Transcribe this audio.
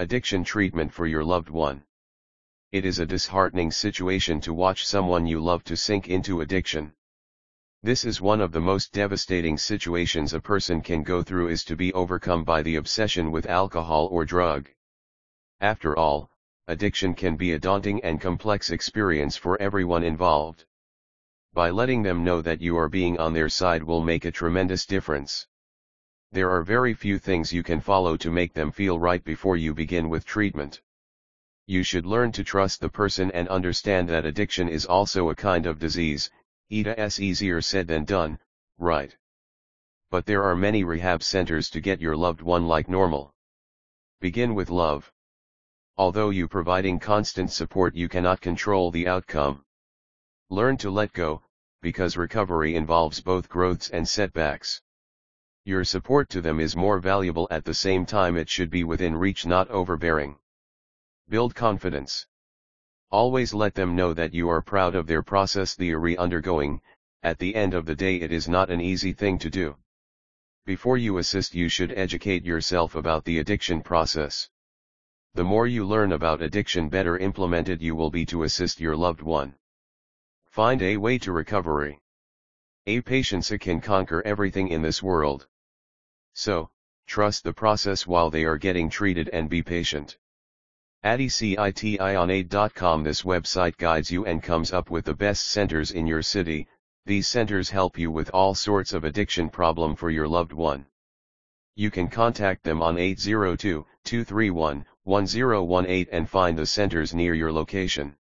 Addiction treatment for your loved one. It is a disheartening situation to watch someone you love to sink into addiction. This is one of the most devastating situations a person can go through is to be overcome by the obsession with alcohol or drug. After all, addiction can be a daunting and complex experience for everyone involved. By letting them know that you are being on their side will make a tremendous difference. There are very few things you can follow to make them feel right before you begin with treatment. You should learn to trust the person and understand that addiction is also a kind of disease, it's easier said than done, right? But there are many rehab centers to get your loved one like normal. Begin with love. Although you providing constant support you cannot control the outcome. Learn to let go, because recovery involves both growths and setbacks. Your support to them is more valuable at the same time it should be within reach not overbearing. Build confidence. Always let them know that you are proud of their process they are undergoing, at the end of the day it is not an easy thing to do. Before you assist you should educate yourself about the addiction process. The more you learn about addiction better implemented you will be to assist your loved one. Find a way to recovery. A patience can conquer everything in this world. So, trust the process while they are getting treated and be patient. AddictionAide.com This website guides you and comes up with the best centers in your city, these centers help you with all sorts of addiction problem for your loved one. You can contact them on 802-231-1018 and find the centers near your location.